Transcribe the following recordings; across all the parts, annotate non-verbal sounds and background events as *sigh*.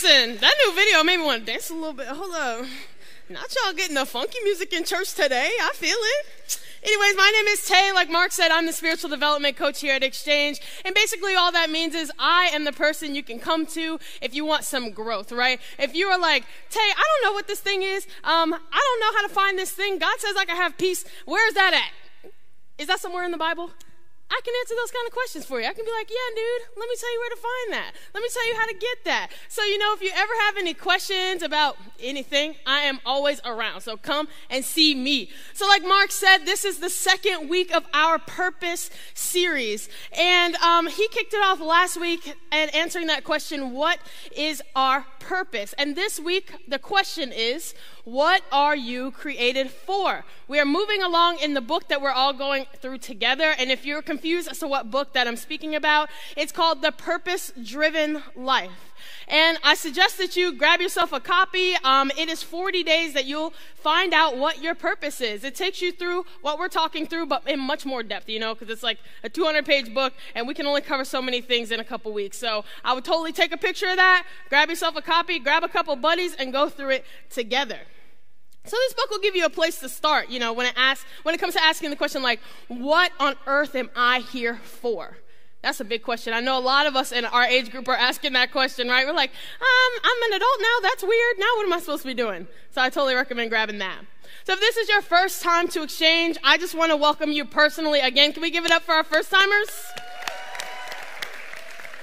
Listen, that new video made me want to dance a little bit. Hold up. Not y'all getting the funky music in church today. I feel it. Anyways, my name is Tay. Like Mark said, I'm the spiritual development coach here at Exchange. And basically, all that means is I am the person you can come to if you want some growth, right? If you are like, Tay, I don't know what this thing is. Um, I don't know how to find this thing. God says I can have peace. Where's that at? Is that somewhere in the Bible? I can answer those kind of questions for you. I can be like, yeah, dude, let me tell you where to find that. Let me tell you how to get that. So, you know, if you ever have any questions about anything, I am always around. So come and see me. So, like Mark said, this is the second week of our purpose series. And um, he kicked it off last week and answering that question, what is our purpose? And this week, the question is, what are you created for? We are moving along in the book that we're all going through together. And if you're confused as to what book that I'm speaking about, it's called The Purpose Driven Life. And I suggest that you grab yourself a copy. Um, it is 40 days that you'll find out what your purpose is. It takes you through what we're talking through, but in much more depth, you know, because it's like a 200 page book and we can only cover so many things in a couple weeks. So I would totally take a picture of that, grab yourself a copy, grab a couple buddies, and go through it together. So this book will give you a place to start, you know, when it asks, when it comes to asking the question like, what on earth am I here for? That's a big question. I know a lot of us in our age group are asking that question, right? We're like, um, I'm an adult now. That's weird. Now what am I supposed to be doing? So I totally recommend grabbing that. So if this is your first time to exchange, I just want to welcome you personally again. Can we give it up for our first timers?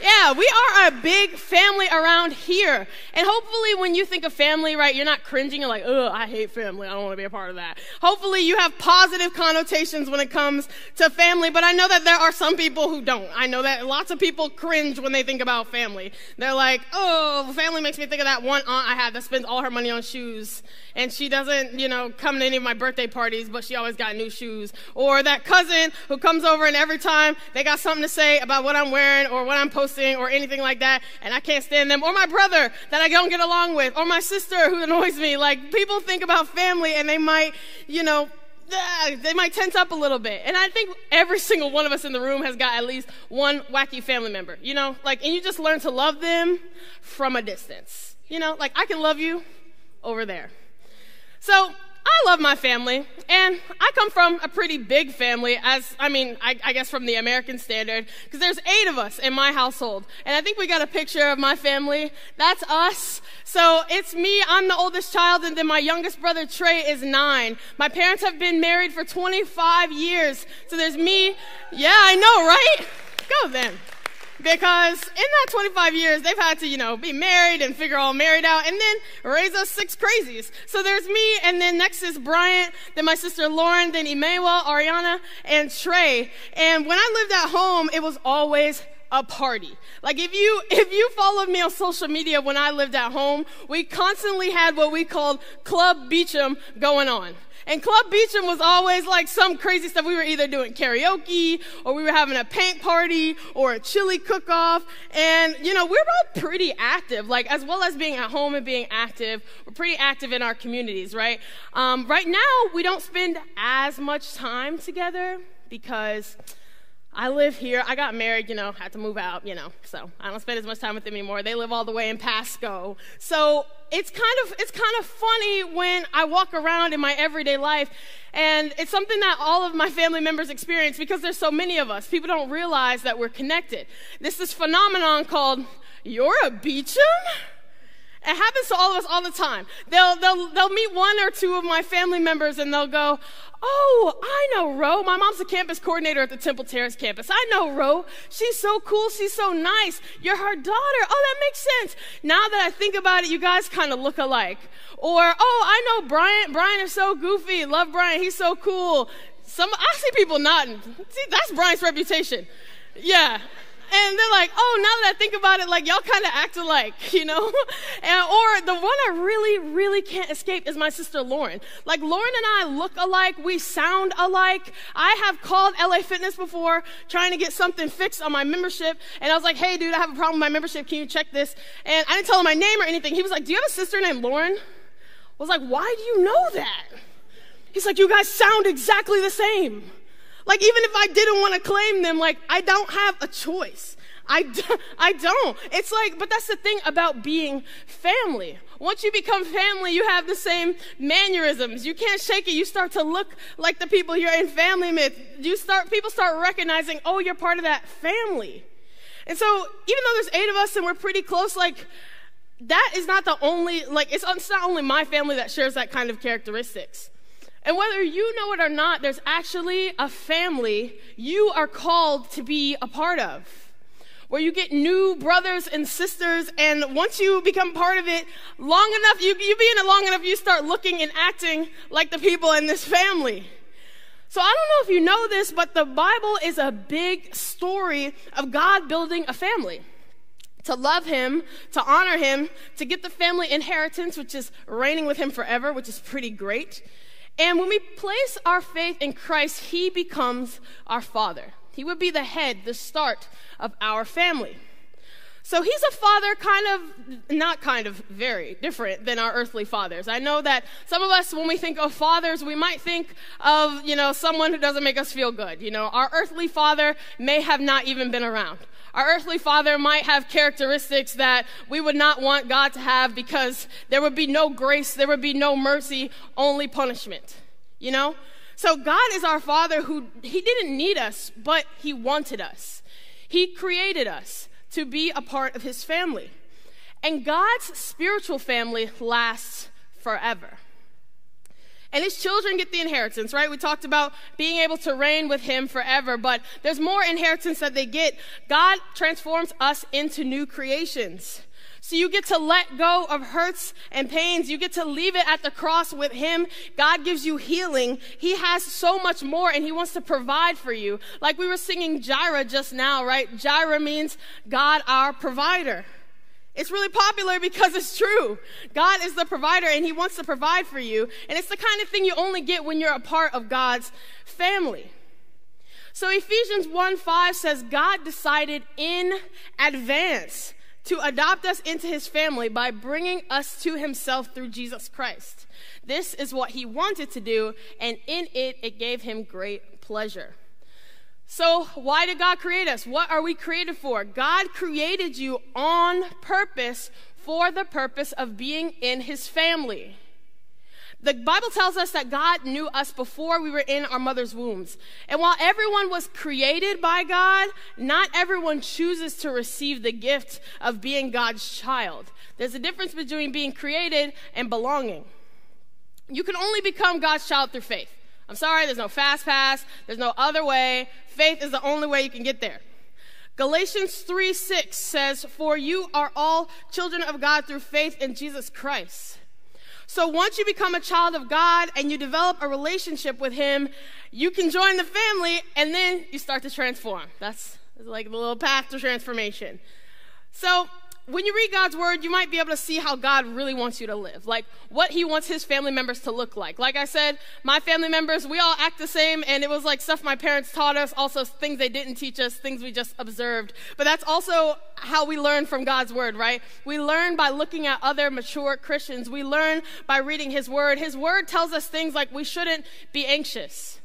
Yeah, we are a big family around here. And hopefully, when you think of family, right, you're not cringing and like, oh, I hate family. I don't want to be a part of that. Hopefully, you have positive connotations when it comes to family. But I know that there are some people who don't. I know that lots of people cringe when they think about family. They're like, oh, family makes me think of that one aunt I had that spends all her money on shoes. And she doesn't, you know, come to any of my birthday parties, but she always got new shoes. Or that cousin who comes over and every time they got something to say about what I'm wearing or what I'm posting or anything like that, and I can't stand them, or my brother that I don't get along with, or my sister who annoys me. Like, people think about family and they might, you know, ah, they might tense up a little bit. And I think every *laughs* single one of us in the room has got at least one wacky family member, you know? Like, and you just learn to love them from a distance. You know, like I can love you over there. So I love my family, and I come from a pretty big family, as I mean, I, I guess from the American standard, because there's eight of us in my household. And I think we got a picture of my family. That's us. So it's me, I'm the oldest child, and then my youngest brother, Trey, is nine. My parents have been married for 25 years. So there's me. Yeah, I know, right? Go then because in that 25 years, they've had to, you know, be married and figure all married out and then raise us six crazies. So there's me, and then next is Bryant, then my sister Lauren, then Emmanuel, Ariana, and Trey. And when I lived at home, it was always a party. Like if you if you followed me on social media when I lived at home, we constantly had what we called Club Beacham going on. And Club Beacham was always like some crazy stuff. We were either doing karaoke or we were having a paint party or a chili cook off. And, you know, we're all pretty active. Like, as well as being at home and being active, we're pretty active in our communities, right? Um, right now, we don't spend as much time together because I live here. I got married, you know, had to move out, you know, so I don't spend as much time with them anymore. They live all the way in Pasco. So it's kind of it's kind of funny when I walk around in my everyday life and it's something that all of my family members experience because there's so many of us. People don't realize that we're connected. This this phenomenon called you're a Beacham? It happens to all of us all the time. They'll, they'll, they'll meet one or two of my family members and they'll go, Oh, I know Ro. My mom's a campus coordinator at the Temple Terrace campus. I know Ro. She's so cool. She's so nice. You're her daughter. Oh, that makes sense. Now that I think about it, you guys kind of look alike. Or, oh, I know Brian. Brian is so goofy. Love Brian. He's so cool. Some, I see people nodding. See, that's Brian's reputation. Yeah. And they're like, oh, now that I think about it, like y'all kind of act alike, *laughs* you know? and, or the one I really, really can't escape is my sister Lauren. Like Lauren and I look alike, we sound alike. I have called LA Fitness before trying to get something fixed on my membership, and I was like, hey, dude, I have a problem with my membership. Can you check this? And I didn't tell him my name or anything. He was like, do you have a sister named Lauren? I was like, why do you know that? He's like, you guys sound exactly the same. Like, even if I didn't want to claim them, like, I don't have a choice. I, do, *laughs* I don't. It's like, but that's the thing about being family. Once you become family, you have the same mannerisms. You can't shake it. You start to look like the people you're in family with. You start, people start recognizing, oh, you're part of that family. And so, even though there's eight of us and we're pretty close, like, that is not the only, like, it's, it's not only my family that shares that kind of characteristics. And whether you know it or not, there's actually a family you are called to be a part of where you get new brothers and sisters, and once you become part of it long enough, you, you be in it long enough, you start looking and acting like the people in this family. So I don't know if you know this, but the Bible is a big story of God building a family. To love him, to honor him, to get the family inheritance, which is reigning with him forever, which is pretty great. And when we place our faith in Christ, he becomes our father. He would be the head, the start of our family. So he's a father kind of, not kind of, very different than our earthly fathers. I know that some of us, when we think of fathers, we might think of, you know, someone who doesn't make us feel good. You know, our earthly father may have not even been around. Our earthly father might have characteristics that we would not want God to have because there would be no grace, there would be no mercy, only punishment. You know? So God is our father who, he didn't need us, but he wanted us. He created us to be a part of his family. And God's spiritual family lasts forever. And his children get the inheritance, right? We talked about being able to reign with him forever, but there's more inheritance that they get. God transforms us into new creations. So you get to let go of hurts and pains. You get to leave it at the cross with Him. God gives you healing. He has so much more and He wants to provide for you. Like we were singing Jireh just now, right? Jireh means God our provider. It's really popular because it's true. God is the provider and He wants to provide for you. And it's the kind of thing you only get when you're a part of God's family. So Ephesians 1 5 says, God decided in advance to adopt us into his family by bringing us to himself through Jesus Christ. This is what he wanted to do, and in it, it gave him great pleasure. So, why did God create us? What are we created for? God created you on purpose for the purpose of being in his family. The Bible tells us that God knew us before we were in our mother's wombs. And while everyone was created by God, not everyone chooses to receive the gift of being God's child. There's a difference between being created and belonging. You can only become God's child through faith. I'm sorry, there's no fast pass, there's no other way. Faith is the only way you can get there. Galatians 3 6 says, For you are all children of God through faith in Jesus Christ. So once you become a child of God and you develop a relationship with Him, you can join the family and then you start to transform. That's like the little path to transformation. So when you read God's word, you might be able to see how God really wants you to live, like what He wants His family members to look like. Like I said, my family members, we all act the same, and it was like stuff my parents taught us, also things they didn't teach us, things we just observed. But that's also how we learn from God's word, right? We learn by looking at other mature Christians, we learn by reading His word. His word tells us things like we shouldn't be anxious.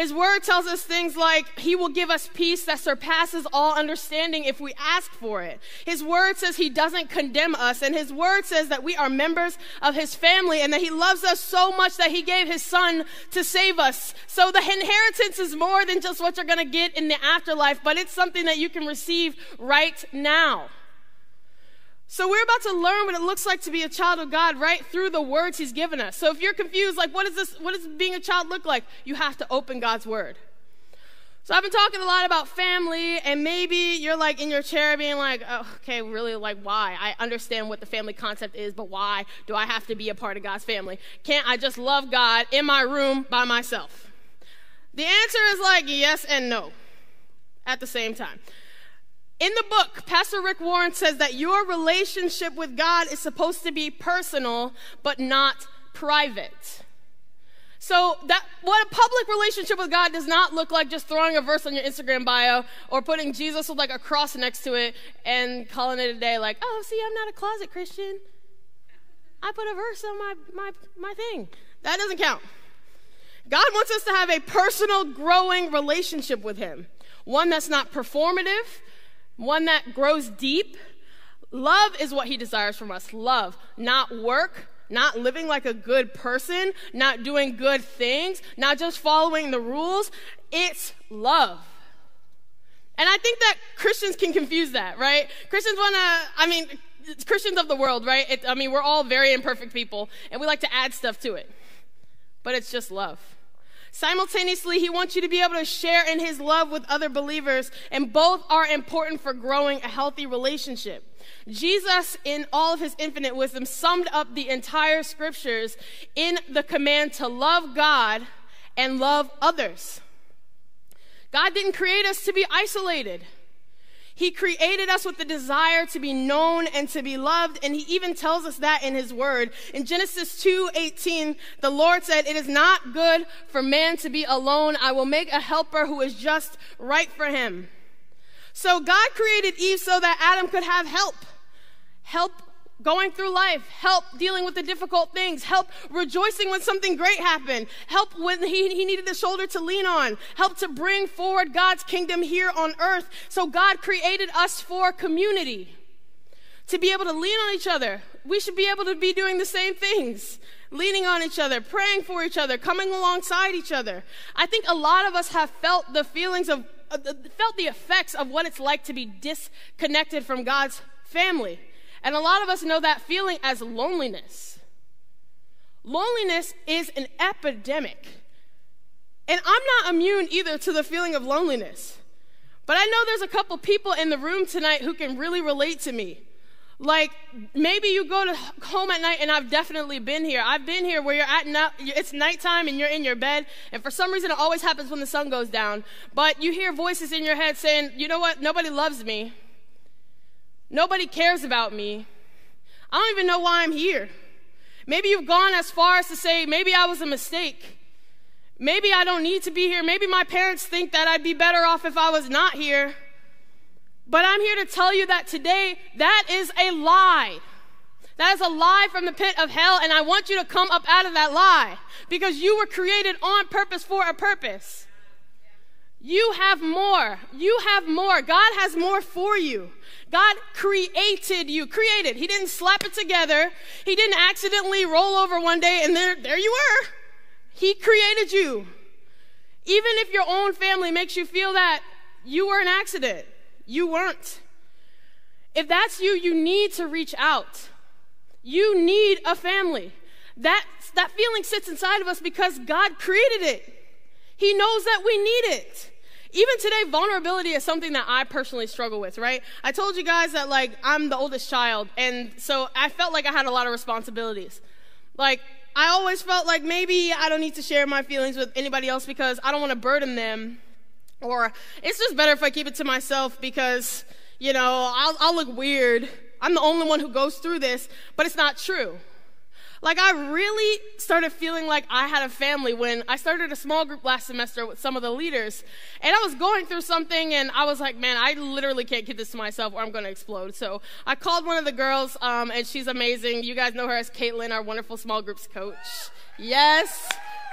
His word tells us things like he will give us peace that surpasses all understanding if we ask for it. His word says he doesn't condemn us, and his word says that we are members of his family and that he loves us so much that he gave his son to save us. So the inheritance is more than just what you're going to get in the afterlife, but it's something that you can receive right now. So we're about to learn what it looks like to be a child of God right through the words he's given us. So if you're confused, like what is this, what does being a child look like? You have to open God's word. So I've been talking a lot about family, and maybe you're like in your chair being like, oh, okay, really, like why? I understand what the family concept is, but why do I have to be a part of God's family? Can't I just love God in my room by myself? The answer is like yes and no at the same time. In the book, Pastor Rick Warren says that your relationship with God is supposed to be personal, but not private. So that what a public relationship with God does not look like just throwing a verse on your Instagram bio or putting Jesus with like a cross next to it and calling it a day like, oh, see, I'm not a closet Christian. I put a verse on my, my, my thing. That doesn't count. God wants us to have a personal, growing relationship with Him. One that's not performative, one that grows deep. Love is what he desires from us. Love, not work, not living like a good person, not doing good things, not just following the rules. It's love. And I think that Christians can confuse that, right? Christians want to, I mean, Christians of the world, right? It, I mean, we're all very imperfect people, and we like to add stuff to it. But it's just love. Simultaneously, he wants you to be able to share in his love with other believers, and both are important for growing a healthy relationship. Jesus, in all of his infinite wisdom, summed up the entire scriptures in the command to love God and love others. God didn't create us to be isolated. He created us with the desire to be known and to be loved, and he even tells us that in his word. In Genesis 2:18, the Lord said, "It is not good for man to be alone. I will make a helper who is just right for him." So God created Eve so that Adam could have help. Help going through life, help dealing with the difficult things, help rejoicing when something great happened, help when he, he needed a shoulder to lean on, help to bring forward God's kingdom here on earth. So God created us for community, to be able to lean on each other. We should be able to be doing the same things. Leaning on each other, praying for each other, coming alongside each other. I think a lot of us have felt the feelings of, uh, felt the effects of what it's like to be disconnected from God's family. And a lot of us know that feeling as loneliness. Loneliness is an epidemic. And I'm not immune either to the feeling of loneliness. But I know there's a couple people in the room tonight who can really relate to me. Like maybe you go to home at night, and I've definitely been here. I've been here where you're at night, it's nighttime and you're in your bed, and for some reason it always happens when the sun goes down. But you hear voices in your head saying, "You know what? Nobody loves me. Nobody cares about me. I don't even know why I'm here. Maybe you've gone as far as to say, maybe I was a mistake. Maybe I don't need to be here. Maybe my parents think that I'd be better off if I was not here. But I'm here to tell you that today, that is a lie. That is a lie from the pit of hell, and I want you to come up out of that lie because you were created on purpose for a purpose. You have more. You have more. God has more for you. God created you. Created. He didn't slap it together. He didn't accidentally roll over one day and there, there you were. He created you. Even if your own family makes you feel that you were an accident, you weren't. If that's you, you need to reach out. You need a family. That, that feeling sits inside of us because God created it. He knows that we need it. Even today, vulnerability is something that I personally struggle with, right? I told you guys that, like, I'm the oldest child, and so I felt like I had a lot of responsibilities. Like, I always felt like maybe I don't need to share my feelings with anybody else because I don't want to burden them. Or it's just better if I keep it to myself because, you know, I'll, I'll look weird. I'm the only one who goes through this, but it's not true. Like, I really started feeling like I had a family when I started a small group last semester with some of the leaders. And I was going through something, and I was like, man, I literally can't keep this to myself or I'm going to explode. So I called one of the girls, um, and she's amazing. You guys know her as Caitlin, our wonderful small groups coach. Yes.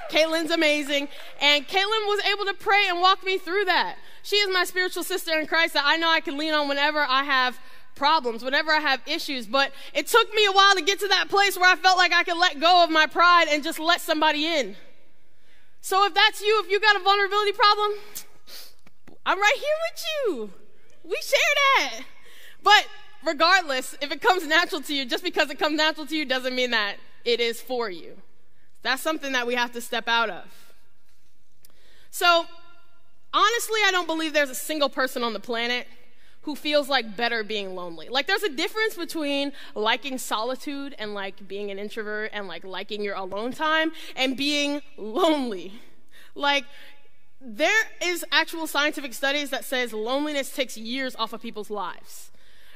Caitlin's amazing. And Caitlin was able to pray and walk me through that. She is my spiritual sister in Christ that I know I can lean on whenever I have problems, whenever I have issues. But it took me a while to get to that place where I felt like I could let go of my pride and just let somebody in. So if that's you, if you got a vulnerability problem, I'm right here with you. We share that. But regardless, if it comes natural to you, just because it comes natural to you doesn't mean that it is for you. That's something that we have to step out of. So, honestly, I don't believe there's a single person on the planet who feels like better being lonely. Like there's a difference between liking solitude and like being an introvert and like liking your alone time and being lonely. Like there is actual scientific studies that says loneliness takes years off of people's lives.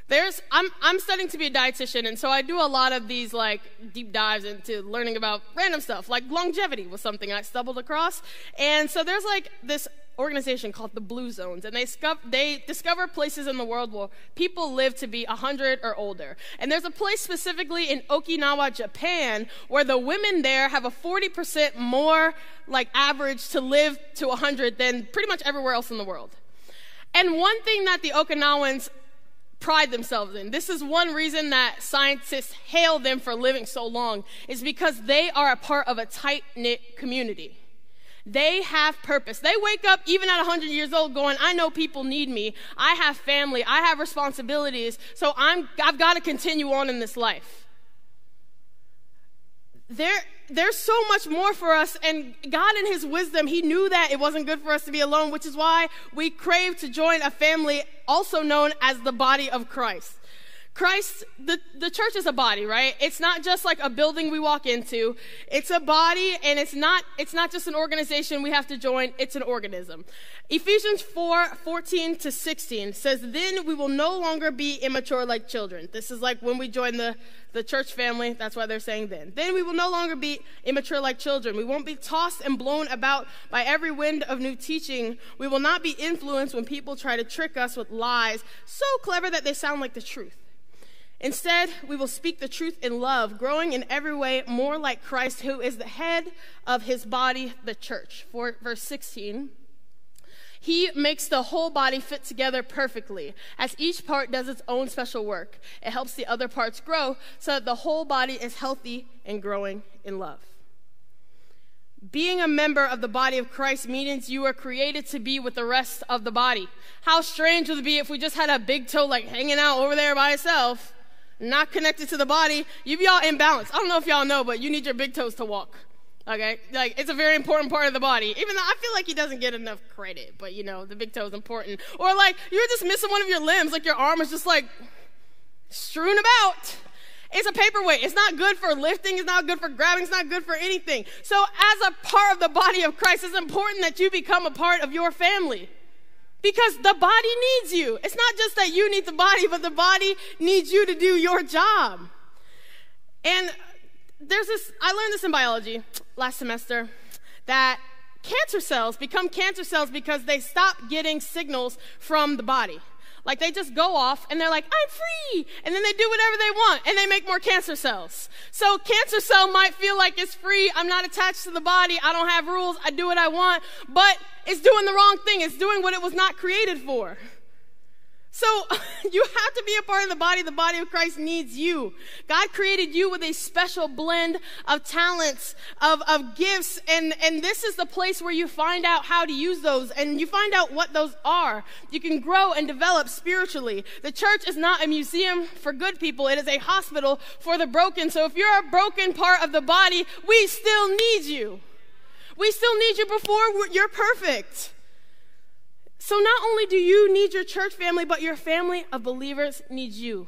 There's, I'm, I'm studying to be a dietitian, and so I do a lot of these like deep dives into learning about random stuff, like longevity was something I stumbled across. And so there's like this organization called the Blue Zones, and they, they discover places in the world where people live to be 100 or older. And there's a place specifically in Okinawa, Japan, where the women there have a 40% more like average to live to 100 than pretty much everywhere else in the world. And one thing that the Okinawans pride themselves in. This is one reason that scientists hail them for living so long, is because they are a part of a tight knit community. They have purpose. They wake up even at 100 years old going, I know people need me. I have family. I have responsibilities. So I'm, I've got to continue on in this life. There, there's so much more for us, and God, in His wisdom, He knew that it wasn't good for us to be alone, which is why we crave to join a family also known as the body of Christ. Christ, the, the church is a body, right? It's not just like a building we walk into. It's a body and it's not, it's not just an organization we have to join. It's an organism. Ephesians 4, 14 to 16 says, then we will no longer be immature like children. This is like when we join the, the church family. That's why they're saying then. Then we will no longer be immature like children. We won't be tossed and blown about by every wind of new teaching. We will not be influenced when people try to trick us with lies so clever that they sound like the truth. Instead, we will speak the truth in love, growing in every way more like Christ, who is the head of his body, the church. For verse 16. He makes the whole body fit together perfectly, as each part does its own special work. It helps the other parts grow so that the whole body is healthy and growing in love. Being a member of the body of Christ means you are created to be with the rest of the body. How strange would it be if we just had a big toe like hanging out over there by itself? Not connected to the body, you be all imbalanced. I don't know if y'all know, but you need your big toes to walk. Okay? Like, it's a very important part of the body. Even though I feel like he doesn't get enough credit, but you know, the big toe is important. Or like, you're just missing one of your limbs, like your arm is just like strewn about. It's a paperweight. It's not good for lifting. It's not good for grabbing. It's not good for anything. So, as a part of the body of Christ, it's important that you become a part of your family. Because the body needs you. It's not just that you need the body, but the body needs you to do your job. And there's this, I learned this in biology last semester that cancer cells become cancer cells because they stop getting signals from the body. Like they just go off and they're like, I'm free. And then they do whatever they want and they make more cancer cells. So cancer cell might feel like it's free. I'm not attached to the body. I don't have rules. I do what I want. But it's doing the wrong thing. It's doing what it was not created for. So *laughs* you have to be a part of the body. The body of Christ needs you. God created you with a special blend of talents, of, of gifts, and, and this is the place where you find out how to use those and you find out what those are. You can grow and develop spiritually. The church is not a museum for good people. It is a hospital for the broken. So if you're a broken part of the body, we still need you. We still need you before you're perfect. So not only do you need your church family, but your family of believers needs you.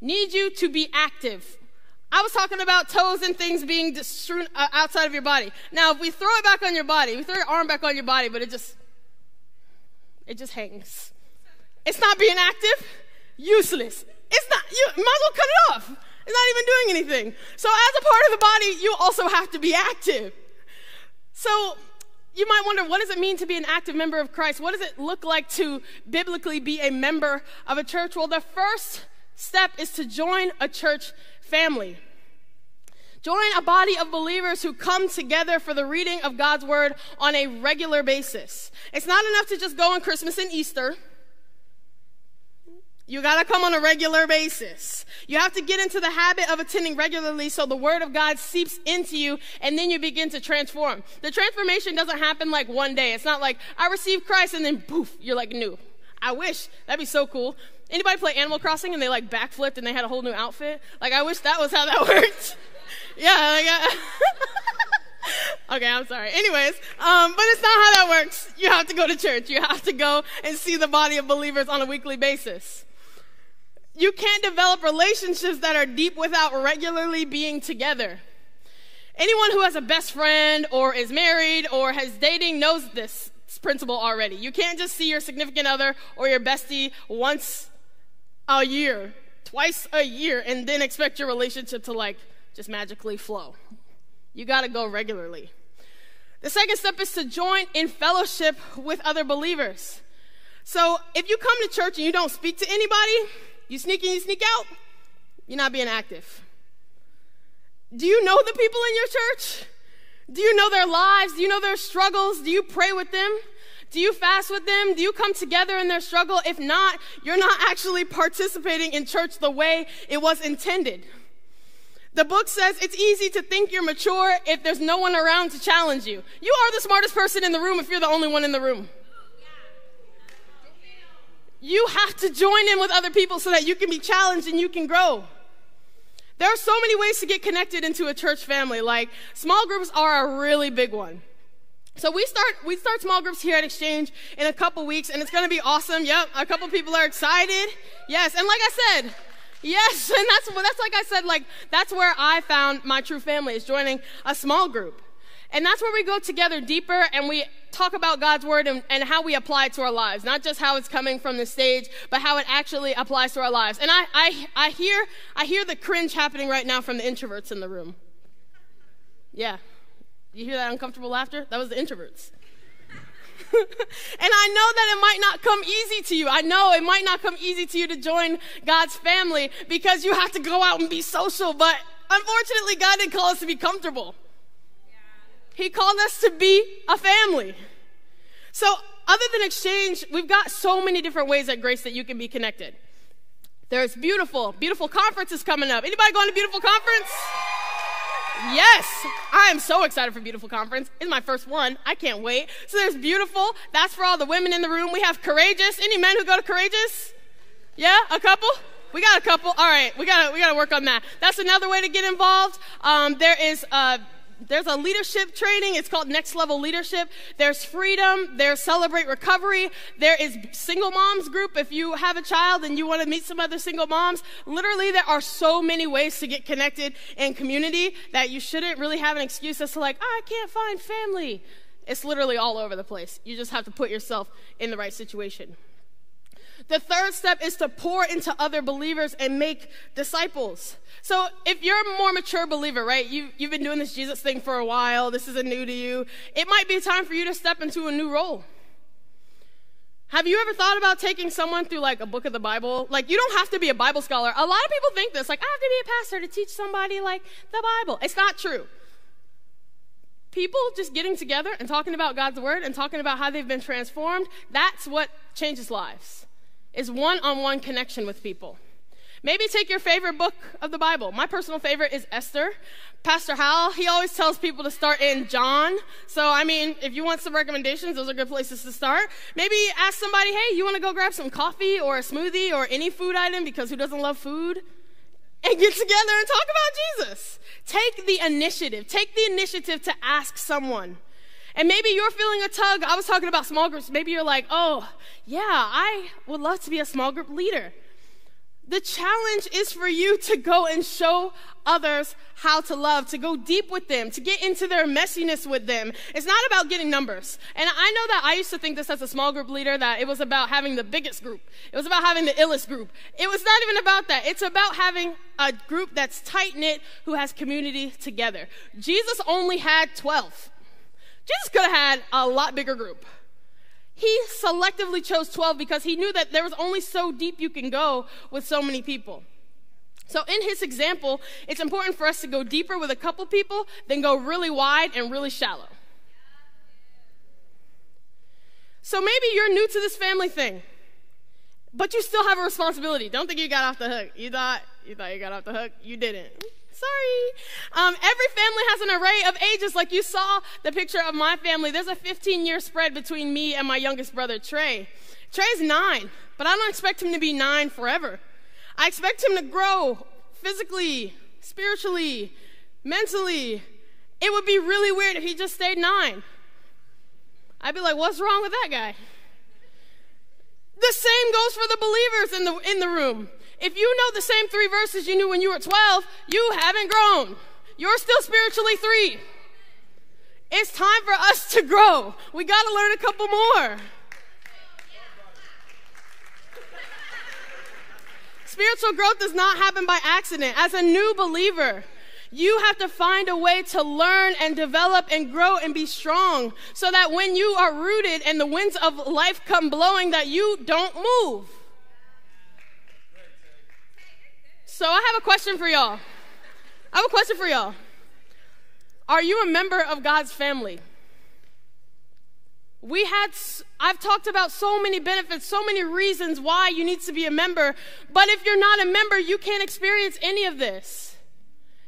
Need you to be active. I was talking about toes and things being strewn uh, outside of your body. Now, if we throw it back on your body, we throw your arm back on your body, but it just it just hangs. It's not being active. Useless. It's not. You might as well cut it off. It's not even doing anything. So, as a part of the body, you also have to be active. So, you might wonder what does it mean to be an active member of Christ? What does it look like to biblically be a member of a church? Well, the first step is to join a church family. Join a body of believers who come together for the reading of God's word on a regular basis. It's not enough to just go on Christmas and Easter. You got to come on a regular basis. You have to get into the habit of attending regularly so the word of God seeps into you and then you begin to transform. The transformation doesn't happen like one day. It's not like I received Christ and then poof, you're like new. I wish that'd be so cool. Anybody play Animal Crossing and they like backflipped and they had a whole new outfit? Like I wish that was how that *laughs* worked. yeah, like I, *laughs* okay, I'm sorry. Anyways, um, but it's not how that works. You have to go to church. You have to go and see the body of believers on a weekly basis. You can't develop relationships that are deep without regularly being together. Anyone who has a best friend or is married or has dating knows this principle already. You can't just see your significant other or your bestie once a year, twice a year, and then expect your relationship to like just magically flow. You got to go regularly. The second step is to join in fellowship with other believers. So if you come to church and you don't speak to anybody, you sneak in, you sneak out, you're not being active. Do you know the people in your church? Do you know their lives? Do you know their struggles? Do you pray with them? Do you fast with them? Do you come together in their struggle? If not, you're not actually participating in church the way it was intended. The book says it's easy to think you're mature if there's no one around to challenge you. You are the smartest person in the room if you're the only one in the room. You have to join in with other people so that you can be challenged and you can grow. There are so many ways to get connected into a church family. Like small groups are a really big one. So we start we start small groups here at Exchange in a couple weeks, and it's going to be awesome. Yep, a couple people are excited. Yes, and like I said, yes, *laughs* and that's that's like I said, like that's where I found my true family is joining a small group. And that's where we go together deeper and we talk about God's word and, and, how we apply it to our lives. Not just how it's coming from the stage, but how it actually applies to our lives. And I, I, I, hear, I hear the cringe happening right now from the introverts in the room. Yeah. You hear that uncomfortable laughter? That was the introverts. *laughs* and I know that it might not come easy to you. I know it might not come easy to you to join God's family because you have to go out and be social, but unfortunately, God didn't call us to be comfortable. He called us to be a family. So, other than exchange, we've got so many different ways at Grace that you can be connected. There's beautiful, beautiful conferences coming up. Anybody going to beautiful conference? Yes, I am so excited for Beautiful Conference. It's my first one. I can't wait. So there's Beautiful. That's for all the women in the room. We have Courageous. Any men who go to Courageous? Yeah, a couple. We got a couple. All right, we got to we got to work on that. That's another way to get involved. Um, there is. Uh, there's a leadership training. It's called Next Level Leadership. There's freedom. There's Celebrate Recovery. There is single moms group. If you have a child and you want to meet some other single moms, literally there are so many ways to get connected in community that you shouldn't really have an excuse as to like, oh, I can't find family. It's literally all over the place. You just have to put yourself in the right situation. The third step is to pour into other believers and make disciples. So if you're a more mature believer, right, you, you've been doing this Jesus thing for a while, this isn't new to you, it might be time for you to step into a new role. Have you ever thought about taking someone through like a book of the Bible? Like, you don't have to be a Bible scholar. A lot of people think this, like, I have to be a pastor to teach somebody like the Bible. It's not true. People just getting together and talking about God's word and talking about how they've been transformed, that's what changes lives is one on one connection with people. Maybe take your favorite book of the Bible. My personal favorite is Esther. Pastor Hal, he always tells people to start in John. So, I mean, if you want some recommendations, those are good places to start. Maybe ask somebody, hey, you want to go grab some coffee or a smoothie or any food item because who doesn't love food? And get together and talk about Jesus. Take the initiative. Take the initiative to ask someone. And maybe you're feeling a tug. I was talking about small groups. Maybe you're like, oh, yeah, I would love to be a small group leader. The challenge is for you to go and show others how to love, to go deep with them, to get into their messiness with them. It's not about getting numbers. And I know that I used to think this as a small group leader that it was about having the biggest group. It was about having the illest group. It was not even about that. It's about having a group that's tight knit who has community together. Jesus only had 12. Jesus could have had a lot bigger group. He selectively chose 12 because he knew that there was only so deep you can go with so many people. So, in his example, it's important for us to go deeper with a couple people than go really wide and really shallow. So, maybe you're new to this family thing, but you still have a responsibility. Don't think you got off the hook. You thought you thought you got off the hook. You didn't. Sorry. Um, every family has an array of ages. Like you saw the picture of my family. There's a 15 year spread between me and my youngest brother, Trey. Trey's nine, but I don't expect him to be nine forever. I expect him to grow physically, spiritually, mentally. It would be really weird if he just stayed nine. I'd be like, what's wrong with that guy? The same goes for the believers in the, in the room. If you know the same three verses you knew when you were 12, you haven't grown. You're still spiritually three. It's time for us to grow. We got to learn a couple more. Spiritual growth does not happen by accident. As a new believer, you have to find a way to learn and develop and grow and be strong so that when you are rooted and the winds of life come blowing that you don't move. So I have a question for y'all. I have a question for y'all. Are you a member of God's family? We had, I've talked about so many benefits, so many reasons why you need to be a member. But if you're not a member, you can't experience any of this.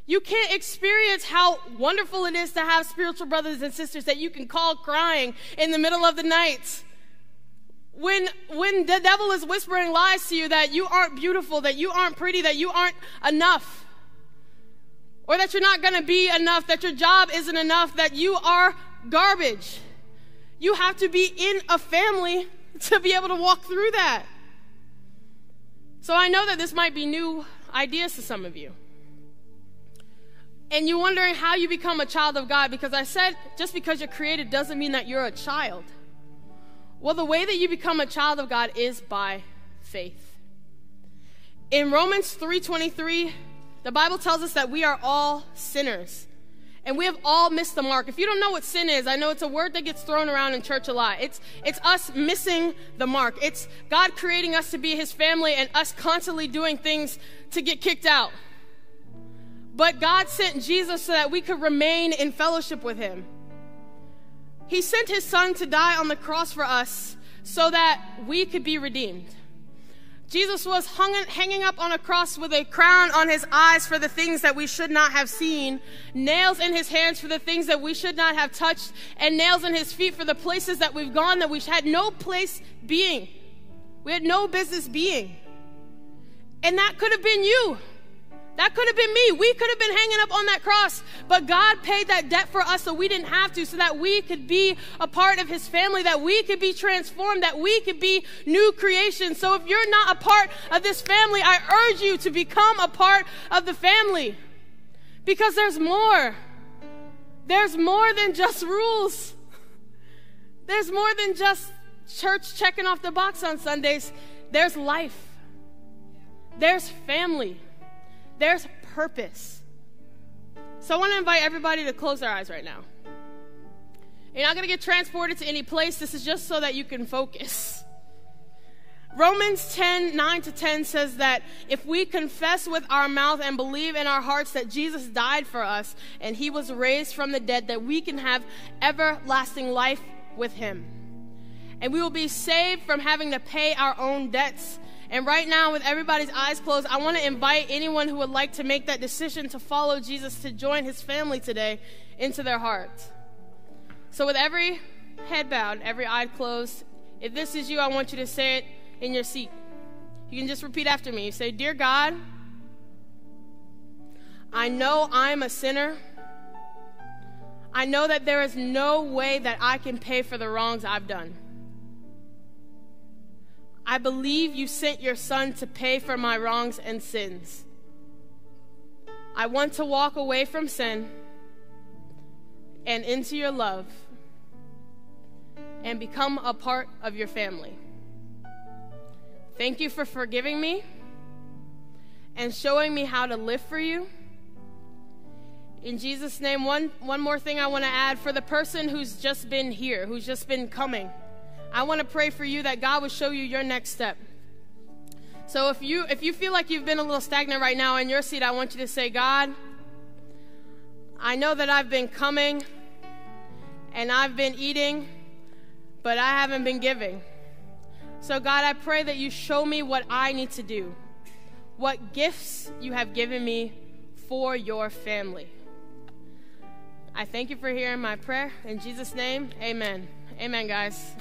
You can't experience how wonderful it is to have spiritual brothers and sisters that you can call crying in the middle of the night. When, when the devil is whispering lies to you that you aren't beautiful, that you aren't pretty, that you aren't enough, or that you're not going to be enough, that your job isn't enough, that you are garbage. You have to be in a family *laughs* to be able to walk through that. So I know that this might be new ideas to some of you. And you're wondering how you become a child of God because I said just because you're created doesn't mean that you're a child. Well, the way that you become a child of God is by faith. In Romans 3:23, the Bible tells us that we are all sinners. And we have all missed the mark. If you don't know what sin is, I know it's a word that gets thrown around in church a lot. It's, it's us missing the mark. It's God creating us to be his family and us constantly doing things to get kicked out. But God sent Jesus so that we could remain in fellowship with him. He sent his son to die on the cross for us so that we could be redeemed. Jesus was hung, hanging up on a cross with a crown on his eyes for the things that we should not have seen, nails in his hands for the things that we should not have touched, and nails in his feet for the places that we've gone that we had no place being. We had no business being. And that could have been you. That could have been me. We could have been hanging up on that cross, but God paid that debt for us so we didn't have to, so that we could be a part of His family, that we could be transformed, that we could be new creation. So if you're not a part of this family, I urge you to become a part of the family because there's more. There's more than just rules, there's more than just church checking off the box on Sundays. There's life, there's family. There's purpose. So I want to invite everybody to close their eyes right now. You're not going to get transported to any place. This is just so that you can focus. Romans 10 9 to 10 says that if we confess with our mouth and believe in our hearts that Jesus died for us and he was raised from the dead, that we can have everlasting life with him. And we will be saved from having to pay our own debts and right now, with everybody's eyes closed, I want to invite anyone who would like to make that decision to follow Jesus to join his family today into their heart. So, with every head bowed, every eye closed, if this is you, I want you to say it in your seat. You can just repeat after me. You say, Dear God, I know I'm a sinner. I know that there is no way that I can pay for the wrongs I've done. I believe you sent your son to pay for my wrongs and sins. I want to walk away from sin and into your love and become a part of your family. Thank you for forgiving me and showing me how to live for you. In Jesus' name, one, one more thing I want to add for the person who's just been here, who's just been coming. I want to pray for you that God would show you your next step. So if you if you feel like you've been a little stagnant right now in your seat, I want you to say, God, I know that I've been coming and I've been eating, but I haven't been giving. So God, I pray that you show me what I need to do. What gifts you have given me for your family. I thank you for hearing my prayer. In Jesus' name, amen. Amen, guys.